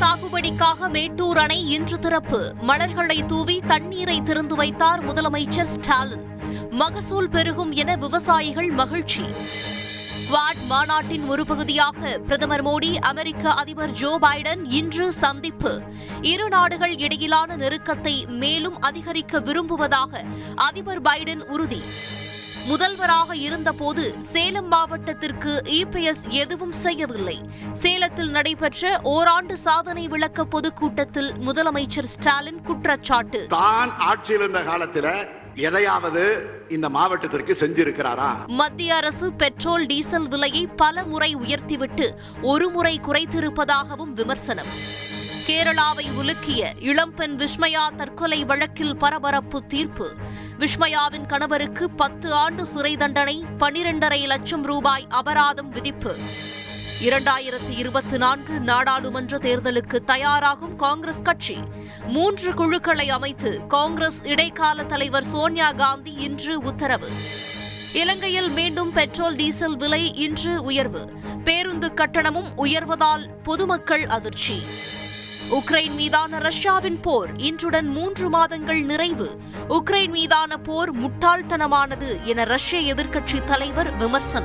சாகுபடிக்காக மேட்டூர் அணை இன்று திறப்பு. மலர்களை தூவி தண்ணீரை திறந்து வைத்தார் முதலமைச்சர் ஸ்டாலின். மகசூல் பெருகும் என விவசாயிகள் மகிழ்ச்சி. குவாட் மாநாட்டின் ஒரு பகுதியாக பிரதமர் மோடி அமெரிக்க அதிபர் ஜோ பைடன் இன்று சந்திப்பு. இரு நாடுகள் இடையிலான நெருக்கத்தை மேலும் அதிகரிக்க விரும்புவதாக அதிபர் பைடன் உறுதி. முதல்வராக இருந்தபோது சேலம் மாவட்டத்திற்கு இபிஎஸ் எதுவும் செய்யவில்லை. சேலத்தில் நடைபெற்ற ஓராண்டு சாதனை விளக்க பொதுக்கூட்டத்தில் முதலமைச்சர் ஸ்டாலின் குற்றச்சாட்டு. தான் ஆட்சியில் இருந்த காலத்துல எதையாவது இந்த மாவட்டத்திற்கு செஞ்சிருக்கிறாரா? மத்திய அரசு பெட்ரோல் டீசல் விலையை பல முறை உயர்த்திவிட்டு ஒரு முறை குறைத்திருப்பதாகவும் விமர்சனம். கேரளாவை உலுக்கிய இளம்பெண் விஸ்மயா தற்கொலை வழக்கில் பரபரப்பு தீர்ப்பு. விஸ்மயாவின் கணவருக்கு பத்து ஆண்டு சிறை தண்டனை பனிரெண்டரை லட்சம் ரூபாய் அபராதம் விதிப்பு. இரண்டாயிரத்தி இருபத்தி நான்கு நாடாளுமன்ற தேர்தலுக்கு தயாராகும் காங்கிரஸ் கட்சி. மூன்று குழுக்களை அமைத்து காங்கிரஸ் இடைக்கால தலைவர் சோனியா காந்தி இன்று உத்தரவு. இலங்கையில் மீண்டும் பெட்ரோல் டீசல் விலை இன்று உயர்வு. பேருந்து கட்டணமும் உயர்வதால் பொதுமக்கள் அதிர்ச்சி. உக்ரைன் மீதான ரஷ்யாவின் போர் இன்றுடன் மூன்று மாதங்கள் நிறைவு. உக்ரைன் மீதான போர் முட்டாள்தனமானது என ரஷ்ய எதிர்க்கட்சி தலைவர் விமர்சனம்.